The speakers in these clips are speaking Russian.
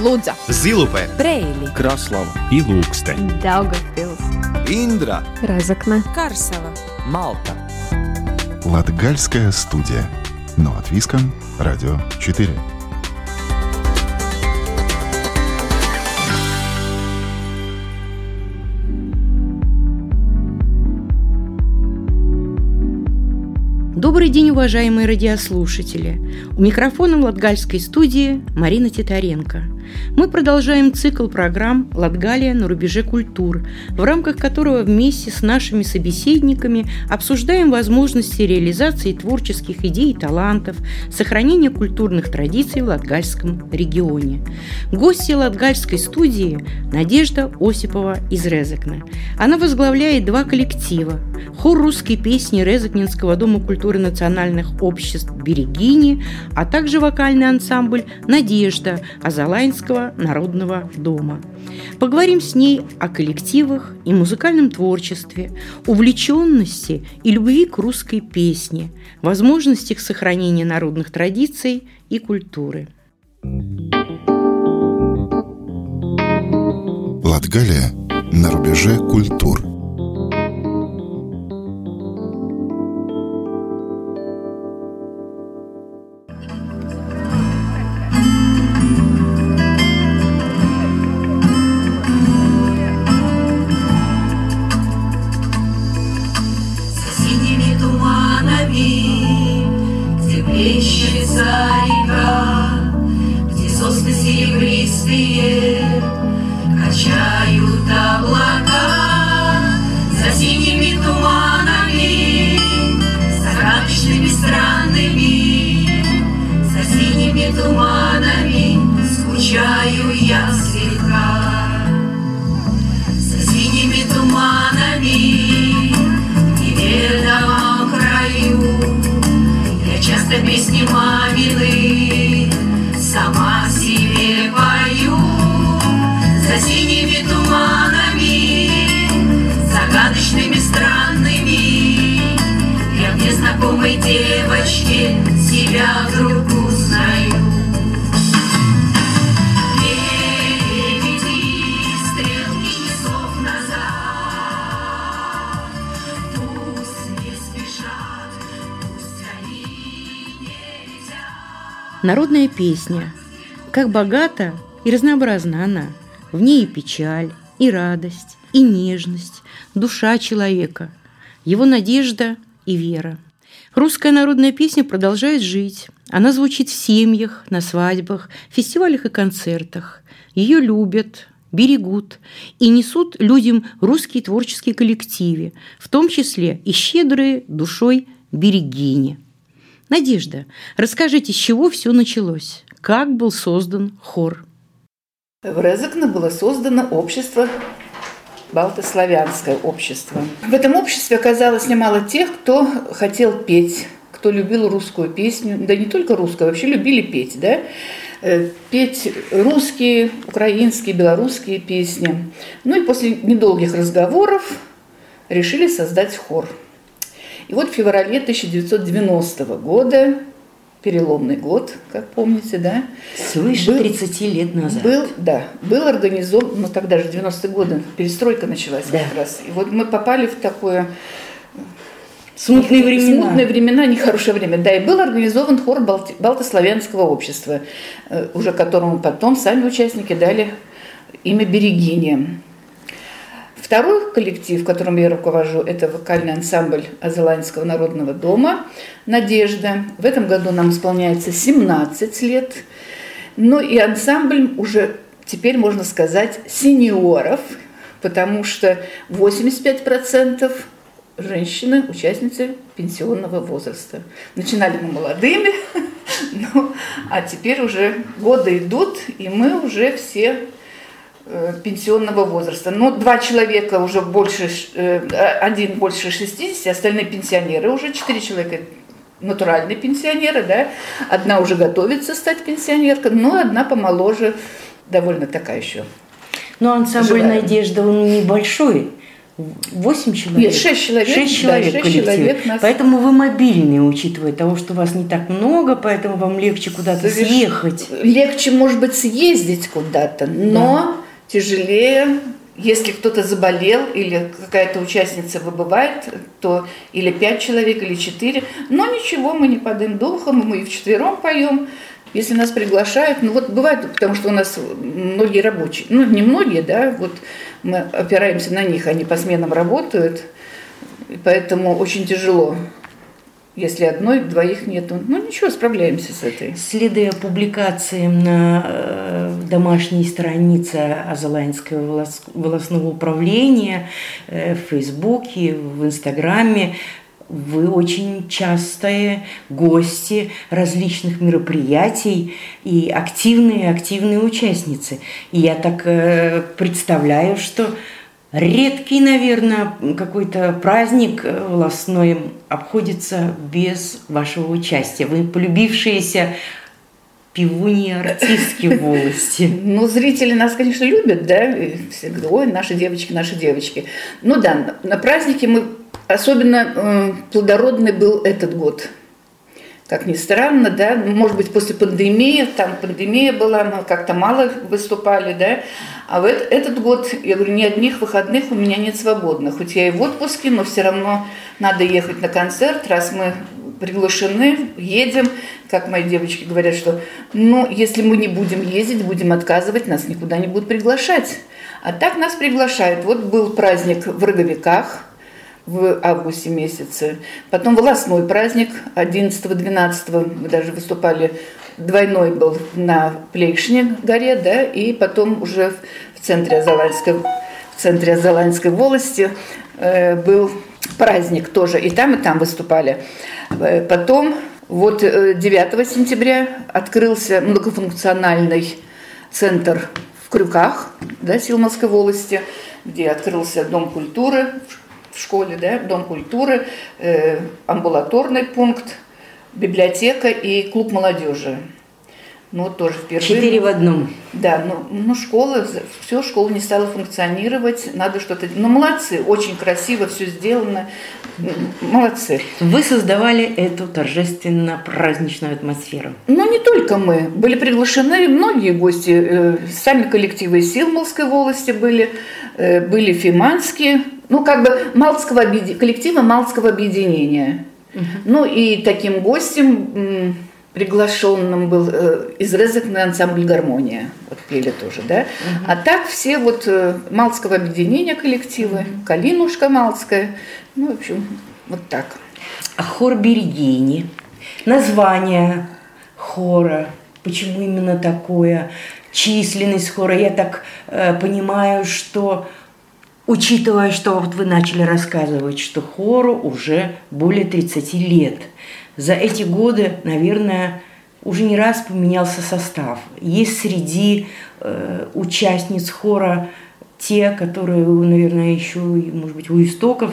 Лудза, Зилупе, Брейли, Краслава и Лукстен. Даугавпилс, Индра Разокна, Карсела. Малта Латгальская студия. Но от Виском, Радио 4. Добрый день, уважаемые радиослушатели! У микрофона в Латгальской студии Марина Титаренко. Мы продолжаем цикл программ «Латгалия на рубеже культур», в рамках которого вместе с нашими собеседниками обсуждаем возможности реализации творческих идей и талантов, сохранения культурных традиций в Латгальском регионе. Гостья Латгальской студии – Надежда Осипова из Резекна. Она возглавляет два коллектива – хор русской песни Резекнинского дома культуры национальных обществ «Берегини», а также вокальный ансамбль «Надежда» Азалайнского народного дома. Поговорим с ней о коллективах и музыкальном творчестве, увлеченности и любви к русской песне, возможностях сохранения народных традиций и культуры. Латгалия на рубеже культур. Народная песня. Как богата и разнообразна она. В ней и печаль, и радость, и нежность, душа человека, его надежда и вера. Русская народная песня продолжает жить. Она звучит в семьях, на свадьбах, фестивалях и концертах. Ее любят, берегут и несут людям русские творческие коллективы, в том числе и щедрые душой берегини. Надежда, расскажите, с чего все началось? Как был создан хор? В Резекне было создано общество Балтославянское общество. В этом обществе оказалось немало тех, кто хотел петь, кто любил русскую песню, да не только русскую, вообще любили петь, да, Э, петь русские, украинские, белорусские песни. Ну и после недолгих разговоров решили создать хор. И вот в феврале 1990 года, переломный год, как помните, да? Свыше был- 30 лет назад. Был, да, был организован, ну тогда же 90-е годы, перестройка началась Да. как раз. И вот мы попали в такое Смутные времена. Смутные времена, нехорошее время. Да, и был организован хор Балти- Балтославянского общества, э, уже которому потом сами участники дали имя Берегиня. Второй коллектив, которым я руковожу, это вокальный ансамбль Азеланского народного дома «Надежда». В этом году нам исполняется 17 лет. Ну и ансамбль уже теперь, можно сказать, сеньоров, потому что 85% женщины, участницы пенсионного возраста. Начинали мы молодыми, ну, а теперь уже годы идут, и мы уже все пенсионного возраста. Но два человека уже больше, ш- э, один больше 60, остальные пенсионеры, уже четыре человека натуральные пенсионеры, да, одна уже готовится стать пенсионеркой, но одна помоложе, довольно такая еще Но ансамбль Живая. «Надежда» он небольшой. Восемь человек? Нет, шесть человек. Шесть да, человек шесть коллектив. человек нас- Поэтому вы мобильные, учитывая того, что вас не так много, поэтому вам легче куда-то съехать. Легче, может быть, съездить куда-то, но тяжелее, если кто-то заболел или какая-то участница выбывает, то или пять человек, или четыре. Но ничего, мы не падаем духом, мы и вчетвером поем. Если нас приглашают, ну вот бывает, потому что у нас многие рабочие, ну не многие, да, вот мы опираемся на них, они по сменам работают, поэтому очень тяжело, если одной, двоих нету. Ну ничего, справляемся с этой. Следуя публикациям на э, домашней странице Азалайнского волос- волосного управления э, в Фейсбуке, в Инстаграме, вы очень частые гости различных мероприятий и активные-активные участницы. И я так э, представляю, что редкий, наверное, какой-то праздник э, волосной обходится без вашего участия. Вы полюбившиеся пивуньи артистки в волости. Ну, зрители нас, конечно, любят, да, и все говорят, ой, наши девочки, наши девочки. Ну да, на празднике мы, особенно э, плодородный был этот год. Как ни странно, да, может быть, после пандемии, там пандемия была, мы как-то мало выступали, да, а в эт- этот год, я говорю, ни одних выходных у меня нет свободных, хоть я и в отпуске, но все равно надо ехать на концерт, раз мы приглашены, едем, как мои девочки говорят, что, ну, если мы не будем ездить, будем отказывать, нас никуда не будут приглашать. А так нас приглашают. Вот был праздник в Роговиках, в августе месяце. Потом волосной праздник 11-12 мы даже выступали, двойной был на Плейшне горе, да, и потом уже в центре Азаланской, в центре Азаланской волости э, был праздник тоже, и там, и там выступали. Э, Потом, вот э, 9 сентября открылся многофункциональный центр в Крюках, да, Силмовской волости, где открылся Дом культуры в школе, да, Дом культуры, э, амбулаторный пункт, библиотека и клуб молодежи. Ну, вот тоже впервые. Четыре в одном. Да, ну, ну школа, все, школа не стала функционировать, надо что-то... Ну, молодцы, очень красиво все сделано, молодцы. Вы создавали эту торжественно-праздничную атмосферу. Но не только мы. Были приглашены многие гости. э, Сами коллективы Силмолской волости были, э, были фиманские, ну, как бы Малтского объеди- коллектива Малтского объединения. Ну, и таким гостем приглашенным был э, из Резекна ансамбль «Гармония». Вот пели тоже, да? А так все вот э, Малтского объединения коллективы, Калинушка Малтская, ну, в общем, вот так. А хор Берегини, название хора, почему именно такое, численность хора. Я так э, понимаю, что учитывая, что вот вы начали рассказывать, что хору уже более 30 лет, за эти годы, наверное, уже не раз поменялся состав. Есть среди э, участниц хора те, которые, наверное, еще, может быть, у истоков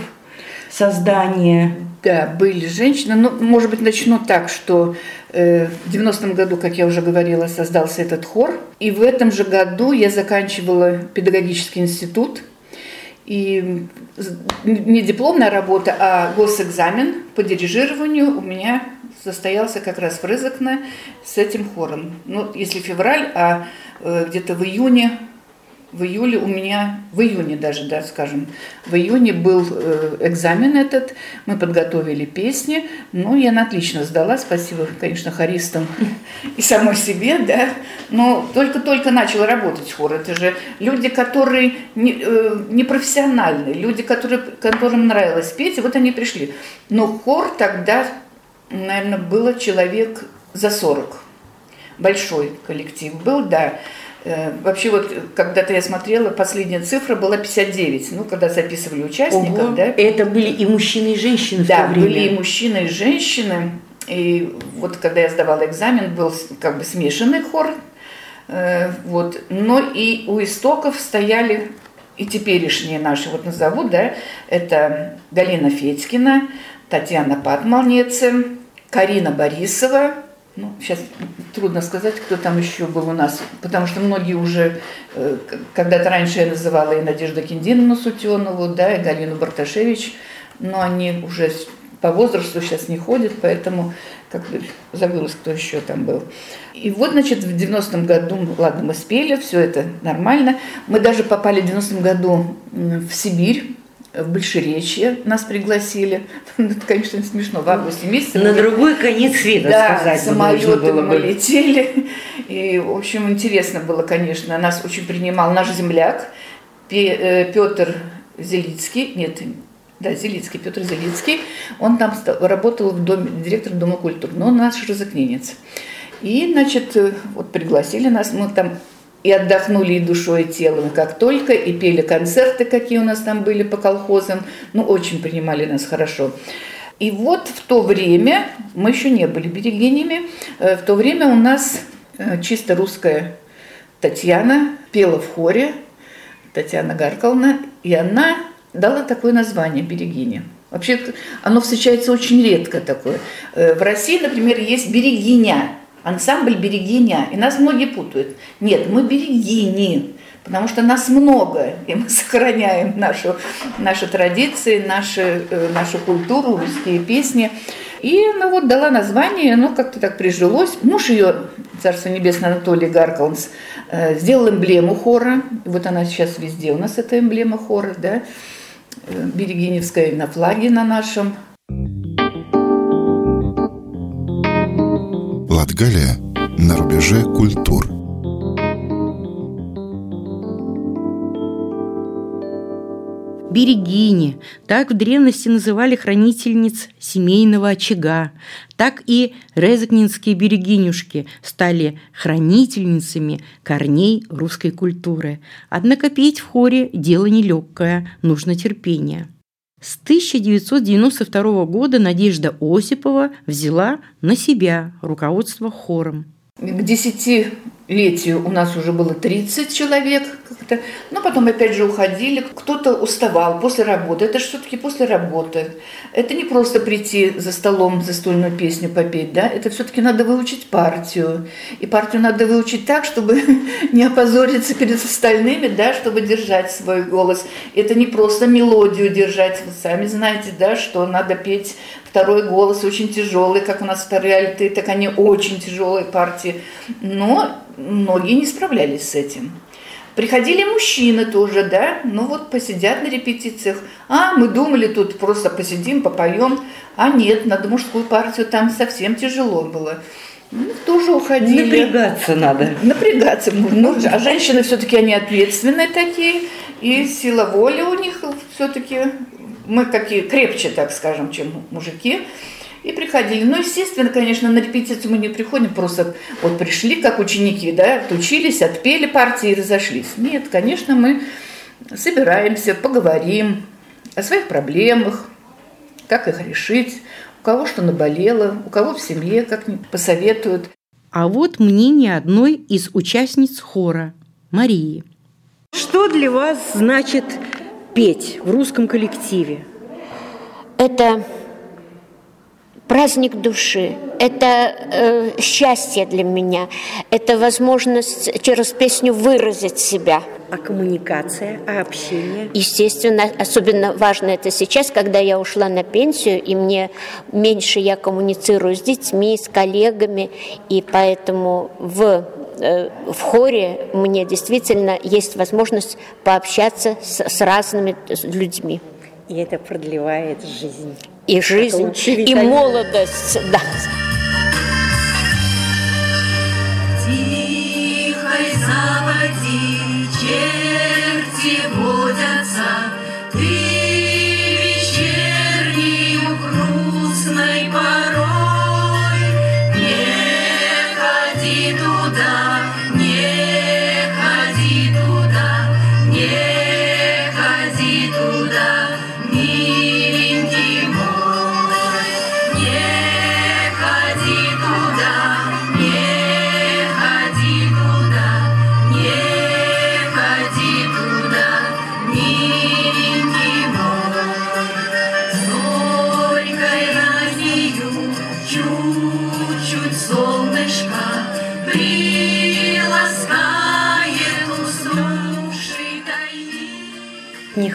создания Да, были женщины. Ну, может быть, начну так, что э, в 90-м году, как я уже говорила, создался этот хор. И в этом же году я заканчивала педагогический институт. И не дипломная работа, а госэкзамен по дирижированию у меня состоялся как раз в Рызыкне с этим хором. Ну, если февраль, а э, где-то в июне в июле у меня, в июне даже, да, скажем, в июне был э, экзамен этот, мы подготовили песни, ну, я на отлично сдала, спасибо, конечно, хористам и самой себе, да, но только-только начала работать хор, это же люди, которые не, э, люди, которые, которым нравилось петь, и вот они пришли. Но хор тогда, наверное, было человек за 40, большой коллектив был, да, Вообще вот когда-то я смотрела, последняя цифра была 59, ну, когда записывали участников, Ого, да. Это были и мужчины, и женщины в Да, то время. были и мужчины, и женщины. И вот когда я сдавала экзамен, был как бы смешанный хор. Э, Вот. Но и у истоков стояли и теперешние наши, вот назову, да, это Галина Федькина, Татьяна Патмалнеце, Карина Борисова, ну, сейчас трудно сказать, кто там еще был у нас, потому что многие уже, э, когда-то раньше я называла и Надежду Киндиновну Сутенову, да, и Галину Барташевич, но они уже по возрасту сейчас не ходят, поэтому как бы забылась, кто еще там был. И вот, значит, в 90-м году, ладно, мы спели, все это нормально. Мы даже попали в 90-м году в Сибирь, в Большеречье нас пригласили. Ну, Это, конечно, смешно, в августе месяце. На мы- другой конец света да, сказать было мы бы. летели. И, в общем, интересно было, конечно. Нас очень принимал наш земляк э, Петр Зелицкий. Нет, да, Зелицкий, Петр Зелицкий. Он там работал в доме, директором Дома культуры, но он наш розыкненец. И, значит, э, вот пригласили нас, мы там и отдохнули и душой, и телом, как только, и пели концерты, какие у нас там были по колхозам. Ну, очень принимали нас хорошо. И вот в то время, мы еще не были берегинями, э, в то время у нас э, чисто русская Татьяна пела в хоре, Татьяна Гарковна, и она дала такое название «Берегиня». Вообще оно встречается очень редко такое. Э, В России, например, есть «Берегиня», ансамбль «Берегиня», и нас многие путают. Нет, мы «Берегини», потому что нас много, и мы сохраняем нашу, наши традиции, наши, э, нашу культуру, русские песни. И она вот дала название, оно как-то так прижилось. Муж ее, Царство Небесное, Анатолий Гаркалнс, э, сделал эмблему хора. Вот она сейчас везде у нас эта эмблема хора, да, э, Берегиневская на флаге на нашем. Рубеже культур. Берегини. Так в древности называли хранительниц семейного очага. Так и резакнинские берегинюшки стали хранительницами корней русской культуры. Однако петь в хоре – дело нелегкое, нужно терпение. С 1992 года Надежда Осипова взяла на себя руководство хором. К десятилетию у нас уже было 30 человек. как-то. Но потом опять же уходили. Кто-то уставал после работы. Это же все-таки после работы. Это не просто прийти за столом застольную песню попеть, да? Это все-таки надо выучить партию. И партию надо выучить так, чтобы не опозориться перед остальными, да, чтобы держать свой голос. Это не просто мелодию держать. Вы сами знаете, да, что надо петь второй голос очень тяжелый, как у нас вторые альты, так они очень тяжелые партии. Но многие не справлялись с этим. Приходили мужчины тоже, да, ну вот посидят на репетициях. А, мы думали, тут просто посидим, попоем. А нет, надо мужскую партию, там совсем тяжело было. Ну, тоже уходили. Напрягаться надо. Напрягаться нужно. А женщины все-таки они ответственные такие, и сила воли у них все-таки мы какие крепче, так скажем, чем мужики. И приходили. Ну, естественно, конечно, на репетицию мы не приходим, просто вот пришли как ученики, да, отучились, отпели партии и разошлись. Нет, конечно, мы собираемся, поговорим о своих проблемах, как их решить, у кого что наболело, у кого в семье, как посоветуют. А вот мнение одной из участниц хора – Марии. Что для вас значит петь в русском коллективе? Это праздник души, это э, счастье для меня, это возможность через песню выразить себя. А коммуникация, а общение? Естественно, особенно важно это сейчас, когда я ушла на пенсию, и мне меньше я коммуницирую с детьми, с коллегами, и поэтому в, в хоре мне действительно есть возможность пообщаться с, с разными людьми. И это продлевает жизнь. И жизнь, и молодость, да.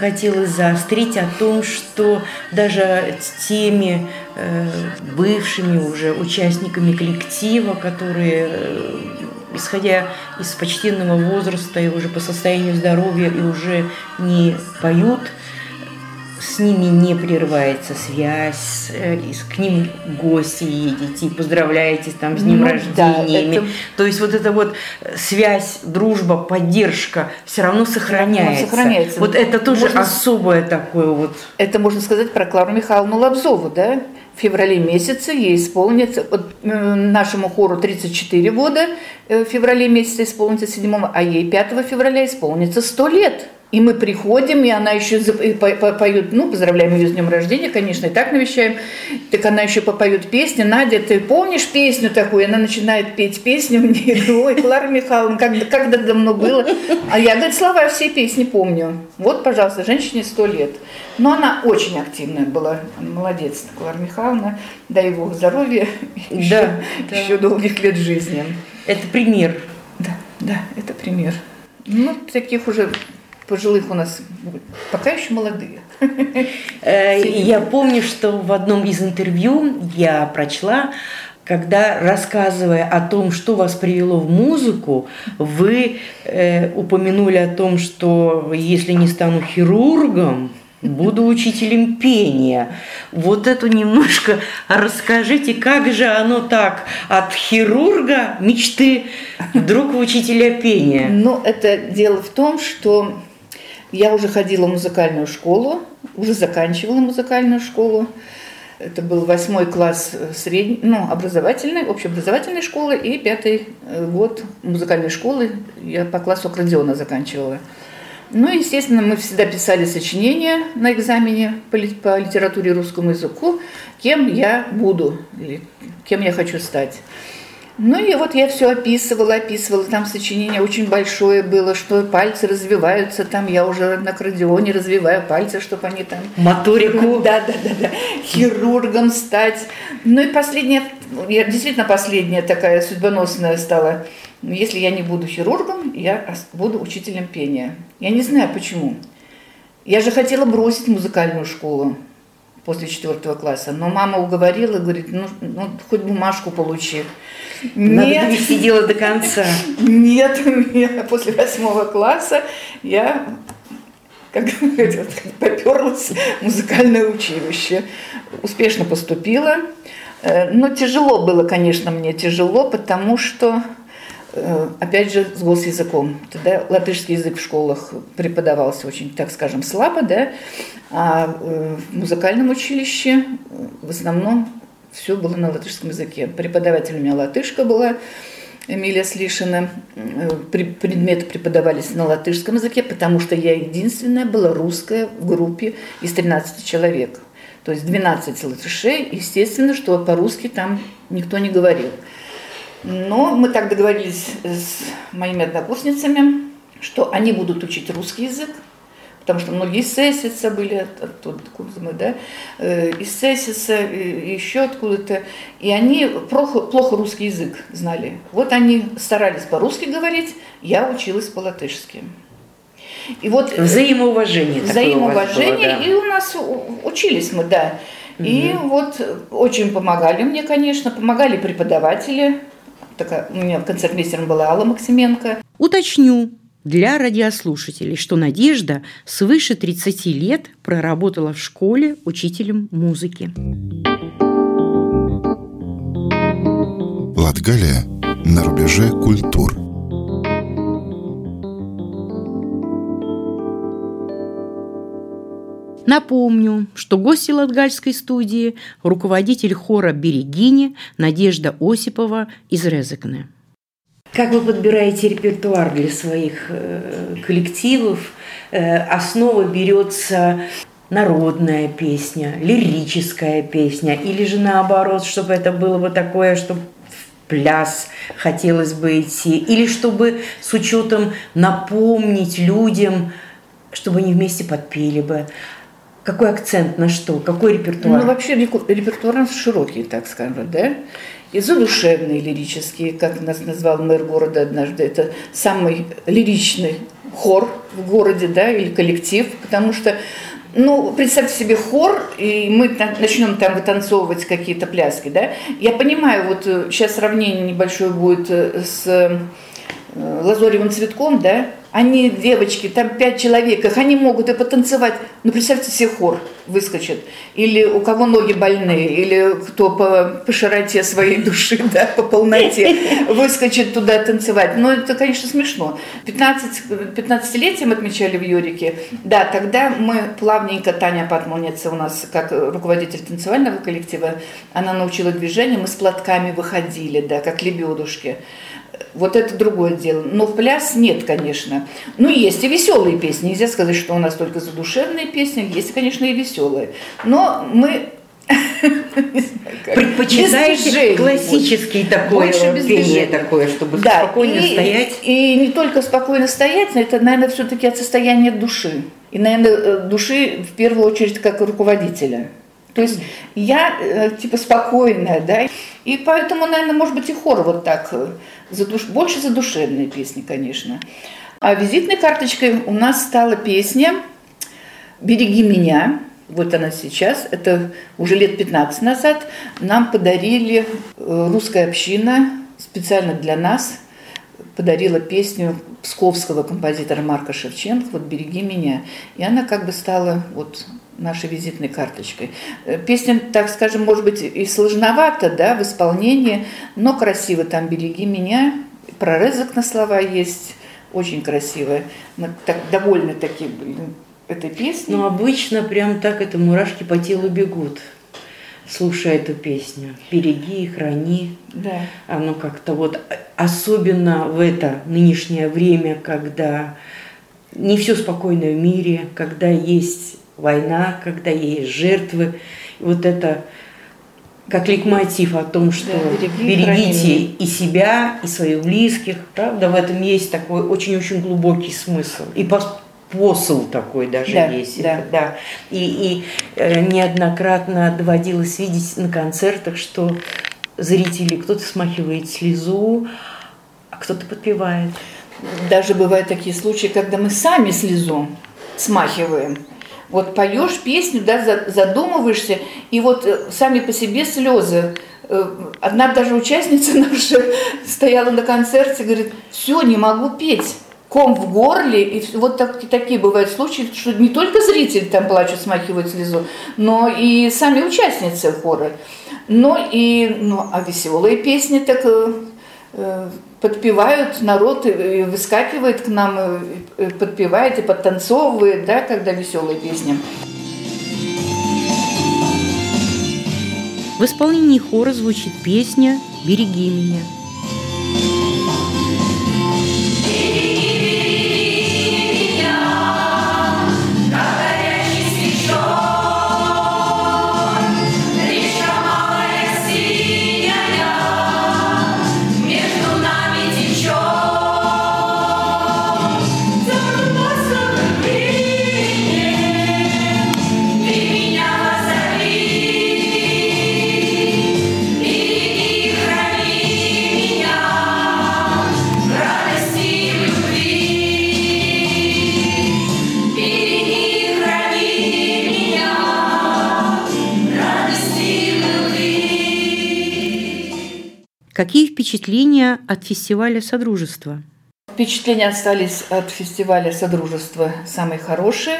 Хотелось заострить о том, что даже теми э, бывшими уже участниками коллектива, которые, э, исходя из почтенного возраста и уже по состоянию здоровья и уже не поют – с ними не прерывается связь, э, к ним гости едете, поздравляете там с днем ну, рождениями. Да, это... То есть вот эта вот связь, дружба, поддержка все равно сохраняется. сохраняется. Вот это тоже можно... особое такое вот. Это можно сказать про Клару Михайловну Лобзову, да? В феврале месяце ей исполнится, вот, э, нашему хору 34 года, э, в феврале месяце исполнится 7, а ей 5 февраля исполнится 100 лет. И мы приходим, и она еще поет, ну, поздравляем ее с днем рождения, конечно, и так навещаем. Так она еще попоет песни. Надя, ты помнишь песню такую? Она начинает петь песню мне. Ой, Клара Михайловна, как, когда давно было. А я, говорит, слова всей песни помню. Вот, пожалуйста, женщине сто лет. Но она очень активная была. Молодец, Клара Михайловна. Дай его здоровья. Да, еще, да. еще долгих лет жизни. Это пример. Да, да, это пример. Ну, таких уже пожилых у нас пока еще молодые. Э, я помню, что в одном из интервью я прочла, когда, рассказывая о том, что вас привело в музыку, вы э, упомянули о том, что если не стану хирургом, буду учителем пения. Вот эту немножко расскажите, как же оно так от хирурга мечты вдруг в учителя пения? Ну, это дело в том, что я уже ходила в музыкальную школу, уже заканчивала музыкальную школу. Это был восьмой класс э, средней, ну, образовательной, общеобразовательной школы и пятый э, год музыкальной школы. Я по классу аккордеона заканчивала. Ну, естественно, мы всегда писали сочинения на экзамене по, по литературе и русскому языку, кем я буду или кем я хочу стать. Ну и вот я все описывала, описывала, там сочинение очень большое было, что пальцы развиваются, там я уже на аккордеоне развиваю пальцы, чтобы они там... Моторику. Да, да, да, да, хирургом стать. Ну и последняя, я действительно последняя такая судьбоносная стала, если я не буду хирургом, я буду учителем пения. Я не знаю почему. Я же хотела бросить музыкальную школу после четвертого класса. Но мама уговорила, говорит, ну, ну хоть бумажку получи. Надо Нет. довести дело до конца. Нет, я после восьмого класса я как говорят, поперлась в музыкальное училище. Успешно поступила. Э, но тяжело было, конечно, мне тяжело, потому что Э, опять же, с госязыком. Тогда латышский язык в школах преподавался очень, так скажем, слабо, да, а э, в музыкальном училище в основном все было на латышском языке. Преподаватель у меня латышка была, Эмилия Слишина. Предметы преподавались на латышском языке, потому что я единственная была русская в группе из 13 человек. То есть 12 латышей, естественно, что по-русски там никто не говорил. Но мы так договорились с моими однокурсницами, что они будут учить русский язык, потому что многие из Сессица были оттуда, откуда мы, да, э, из Сессица, еще откуда-то, и они плохо, плохо русский язык знали. Вот они старались по-русски говорить, я училась по-латышски. И вот взаимоуважение. Взаимоуважение, было, да. и у нас учились мы, да. Угу. И вот очень помогали мне, конечно, помогали преподаватели, такая, у меня концертмейстером была Алла Максименко. Уточню, для радиослушателей, что Надежда свыше 30 лет проработала в школе учителем музыки. Латгалия на рубеже культур. Напомню, что гости Латгальской студии – руководитель хора «Берегини» Надежда Осипова из Резекне. Как вы подбираете репертуар для своих э, коллективов? Э, основа берется народная песня, лирическая песня, или же наоборот, чтобы это было бы такое, чтобы в пляс хотелось бы идти, или чтобы с учетом напомнить людям, чтобы они вместе подпели бы. Какой акцент на что? Какой репертуар? Ну, вообще репертуар у нас широкий, так скажем, да? И задушевные лирические, как нас назвал мэр города однажды, это самый лиричный хор в городе, да, или коллектив, потому что ну, представьте себе хор, и мы начнем там вытанцовывать какие-то пляски, да. Я понимаю, вот сейчас сравнение небольшое будет с лазоревым цветком, да, они, девочки, там пять человек, их они могут и потанцевать. Ну, представьте себе, хор выскочит. Или у кого ноги больные, или кто по, по широте своей души, да, по полноте, выскочит туда танцевать. Но это, конечно, смешно. 15, 15-летие мы отмечали в Юрике. Да, тогда мы плавненько, Таня Патмолница у нас, как руководитель танцевального коллектива, она научила движение, мы с платками выходили, да, как лебедушки. Вот это другое дело. Но в пляс нет, конечно. Ну, есть и веселые песни. Нельзя сказать, что у нас только задушевные песни. Есть, конечно, и веселые. Но мы Предпочитаете классический такой пение такое, чтобы да, спокойно и, стоять? И не только спокойно стоять, но это, наверное, все-таки от состояния души. И, наверное, э, души в первую очередь как руководителя. То есть я э, типа спокойная, да, и поэтому, наверное, может быть и хор вот так, э, задуш... больше задушевные песни, конечно. А визитной карточкой у нас стала песня «Береги меня», вот она сейчас, это уже лет 15 назад, нам подарили э, русская община специально для нас, подарила песню псковского композитора Марка Шевченко, вот «Береги меня». И она как бы стала вот нашей визитной карточкой. Э, песня, так скажем, может быть и сложновата да, в исполнении, но красиво. Там «Береги меня», прорезок на слова есть, очень красивая. Мы так, довольны такие этой песней. Но обычно прям так это мурашки по телу бегут, слушая эту песню. «Береги, храни». Да. Оно как-то вот, особенно в это нынешнее время, когда не все спокойно в мире, когда есть война, когда есть жертвы. Вот это как ликмотив о том, что да, береги, берегите и себя, и своих близких. Правда, в этом есть такой очень-очень глубокий смысл. И посыл такой даже да, есть. Да. да. И, и э, неоднократно доводилось видеть на концертах, что зрители, кто-то смахивает слезу, а кто-то подпевает. Даже бывают такие случаи, когда мы сами слезу смахиваем. Вот поешь песню, да, задумываешься, и вот э, сами по себе слезы. Э, одна даже участница наша стояла на концерте, говорит, все, не могу петь ком в горле, и вот так, такие бывают случаи, что не только зрители там плачут, смахивают слезу, но и сами участницы хора. Но и, ну, а веселые песни так э, подпевают, народ и выскакивает к нам, и подпевает и подтанцовывает, да, когда веселые песни. В исполнении хора звучит песня «Береги меня». Какие впечатления от фестиваля Содружества? Впечатления остались от фестиваля Содружества самые хорошие.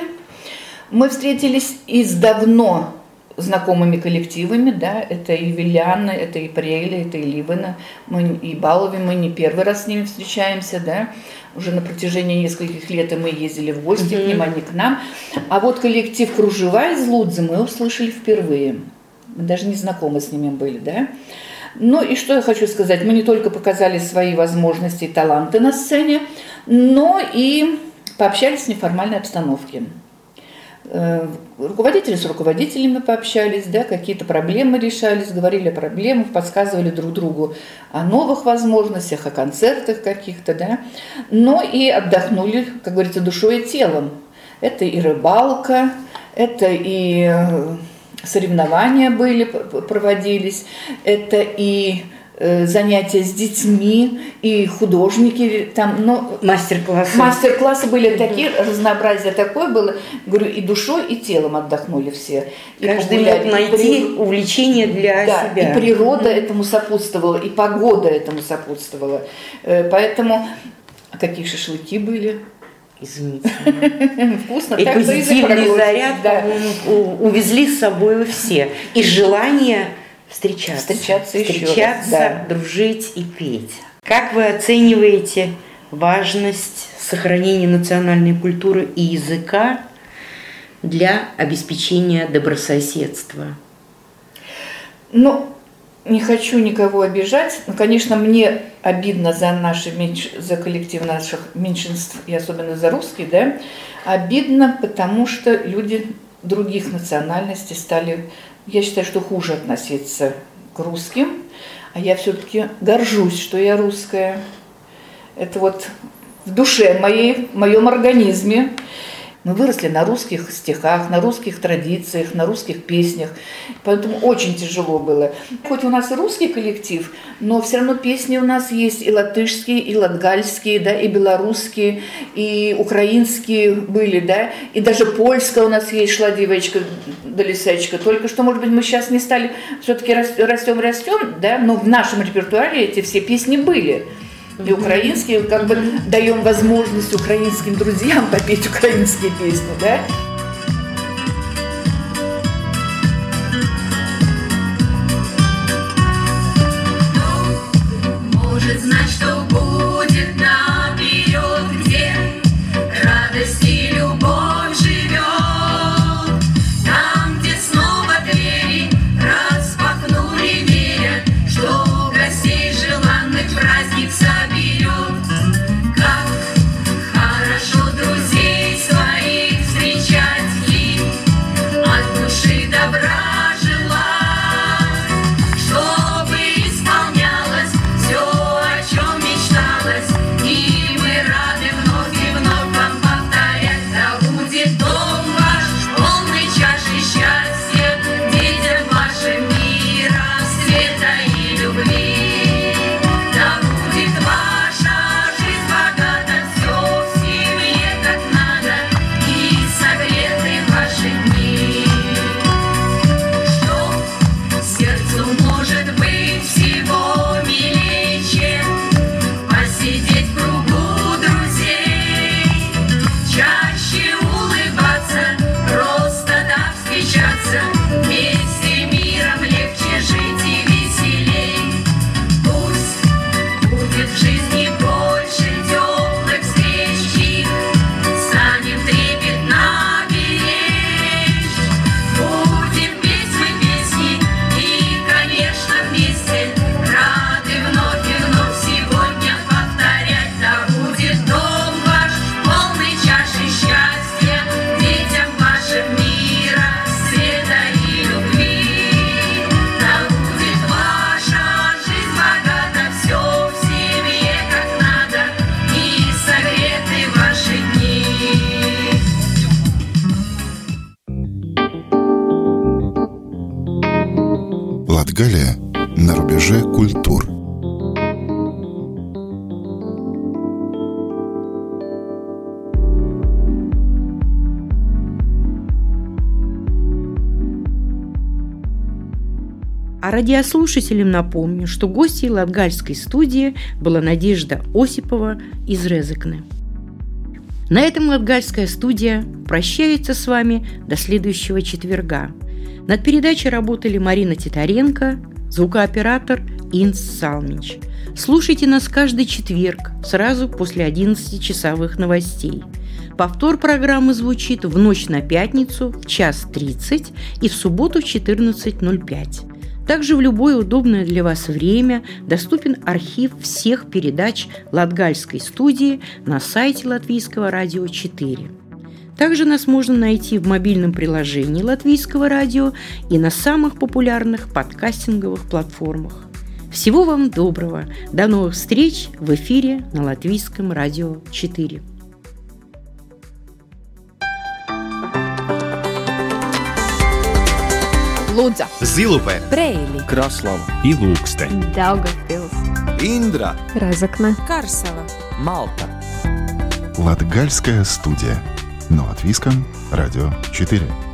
Мы встретились и с давно знакомыми коллективами, да, это и Вильяна, это и Прейли, это и Ливана, мы и Балови, мы не первый раз с ними встречаемся, да, уже на протяжении нескольких лет и мы ездили в гости mm-hmm. к ним, они к нам. А вот коллектив Кружева из Лудзы мы услышали впервые. Мы даже не знакомы с ними были, да. Ну и что я хочу сказать, мы не только показали свои возможности и таланты на сцене, но и пообщались в неформальной обстановке. Э, руководители с руководителями пообщались, да, какие-то проблемы решались, говорили о проблемах, подсказывали друг другу о новых возможностях, о концертах каких-то, да, но и отдохнули, как говорится, душой и телом. Это и рыбалка, это и э, соревнования были, проводились, это и э, занятия с детьми, и художники там, но Мастер-классы. Мастер-классы были такие, разнообразие такое было. Говорю, и душой, и телом отдохнули все. И Каждый погуляли, мог найти при- увлечение для да, себя. и природа этому сопутствовала, и погода этому сопутствовала. Э, Поэтому а какие шашлыки были. Изумительно. Вкусно. И позитивный заряд, да. увезли с собой все. И желание встречаться. Встречаться Встречаться, да. дружить и петь. Как вы оцениваете важность сохранения национальной культуры и языка для обеспечения добрососедства? Ну, не хочу никого обижать, но, конечно, мне обидно за наши за коллектив наших меньшинств, и особенно за русские, да, обидно, потому что люди других национальностей стали, я считаю, что хуже относиться к русским, а я все-таки горжусь, что я русская. Это вот в душе моей, в моем организме. Мы выросли на русских стихах, на русских традициях, на русских песнях. Поэтому очень тяжело было. Хоть у нас и русский коллектив, но все равно песни у нас есть и латышские, и латгальские, да, и белорусские, и украинские были, да, и даже польская у нас есть, шла девочка до лисечка. Только что, может быть, мы сейчас не стали, все-таки растем, растем, да, но в нашем репертуаре эти все песни были. И украинские, как бы даем возможность украинским друзьям попеть украинские песни, да? Радиослушателям напомню, что гостьей Латгальской студии была Надежда Осипова из Резекны. На этом Латгальская студия прощается с вами до следующего четверга. Над передачей работали Марина Титаренко, звукооператор Инс Салмич. Слушайте нас каждый четверг, сразу после 11-часовых новостей. Повтор программы звучит в ночь на пятницу в час 30 и в субботу в 14.05. Также в любое удобное для вас время доступен архив всех передач Латгальской студии на сайте Латвийского радио 4. Также нас можно найти в мобильном приложении Латвийского радио и на самых популярных подкастинговых платформах. Всего вам доброго! До новых встреч в эфире на Латвийском радио 4. Лудза, Зилупе, Брейли, Краслава и Ilūkste, Daugavpils, Индра Разокна, Карсела, Малта Латгальская студия. Но от Виска, Радио 4.